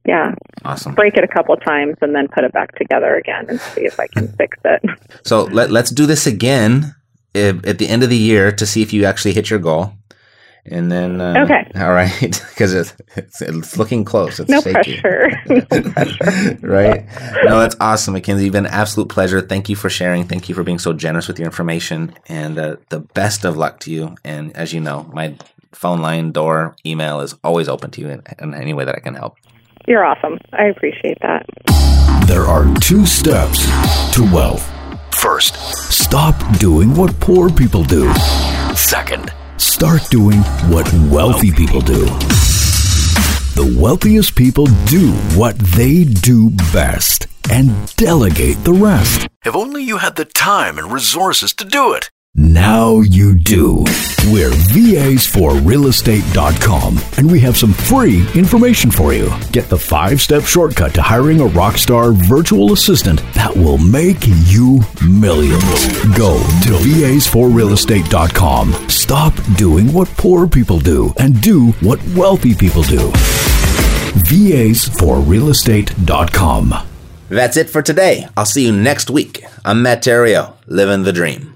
Yeah, Awesome. break it a couple times and then put it back together again and see if I can fix it. So let, let's do this again if, at the end of the year to see if you actually hit your goal. And then, uh, Okay. all right, because it's, it's, it's looking close. It's No shaky. pressure. no pressure. right? No, that's awesome, Makenzie. You've been an absolute pleasure. Thank you for sharing. Thank you for being so generous with your information. And uh, the best of luck to you. And as you know, my phone line, door, email is always open to you in, in any way that I can help. You're awesome. I appreciate that. There are two steps to wealth. First, stop doing what poor people do. Second, start doing what wealthy people do. The wealthiest people do what they do best and delegate the rest. If only you had the time and resources to do it. Now you do. We're VAs4realestate.com and we have some free information for you. Get the five step shortcut to hiring a rockstar virtual assistant that will make you millions. Go to VAs4realestate.com. Stop doing what poor people do and do what wealthy people do. VAs4realestate.com. That's it for today. I'll see you next week. I'm Matt Theriot, living the dream.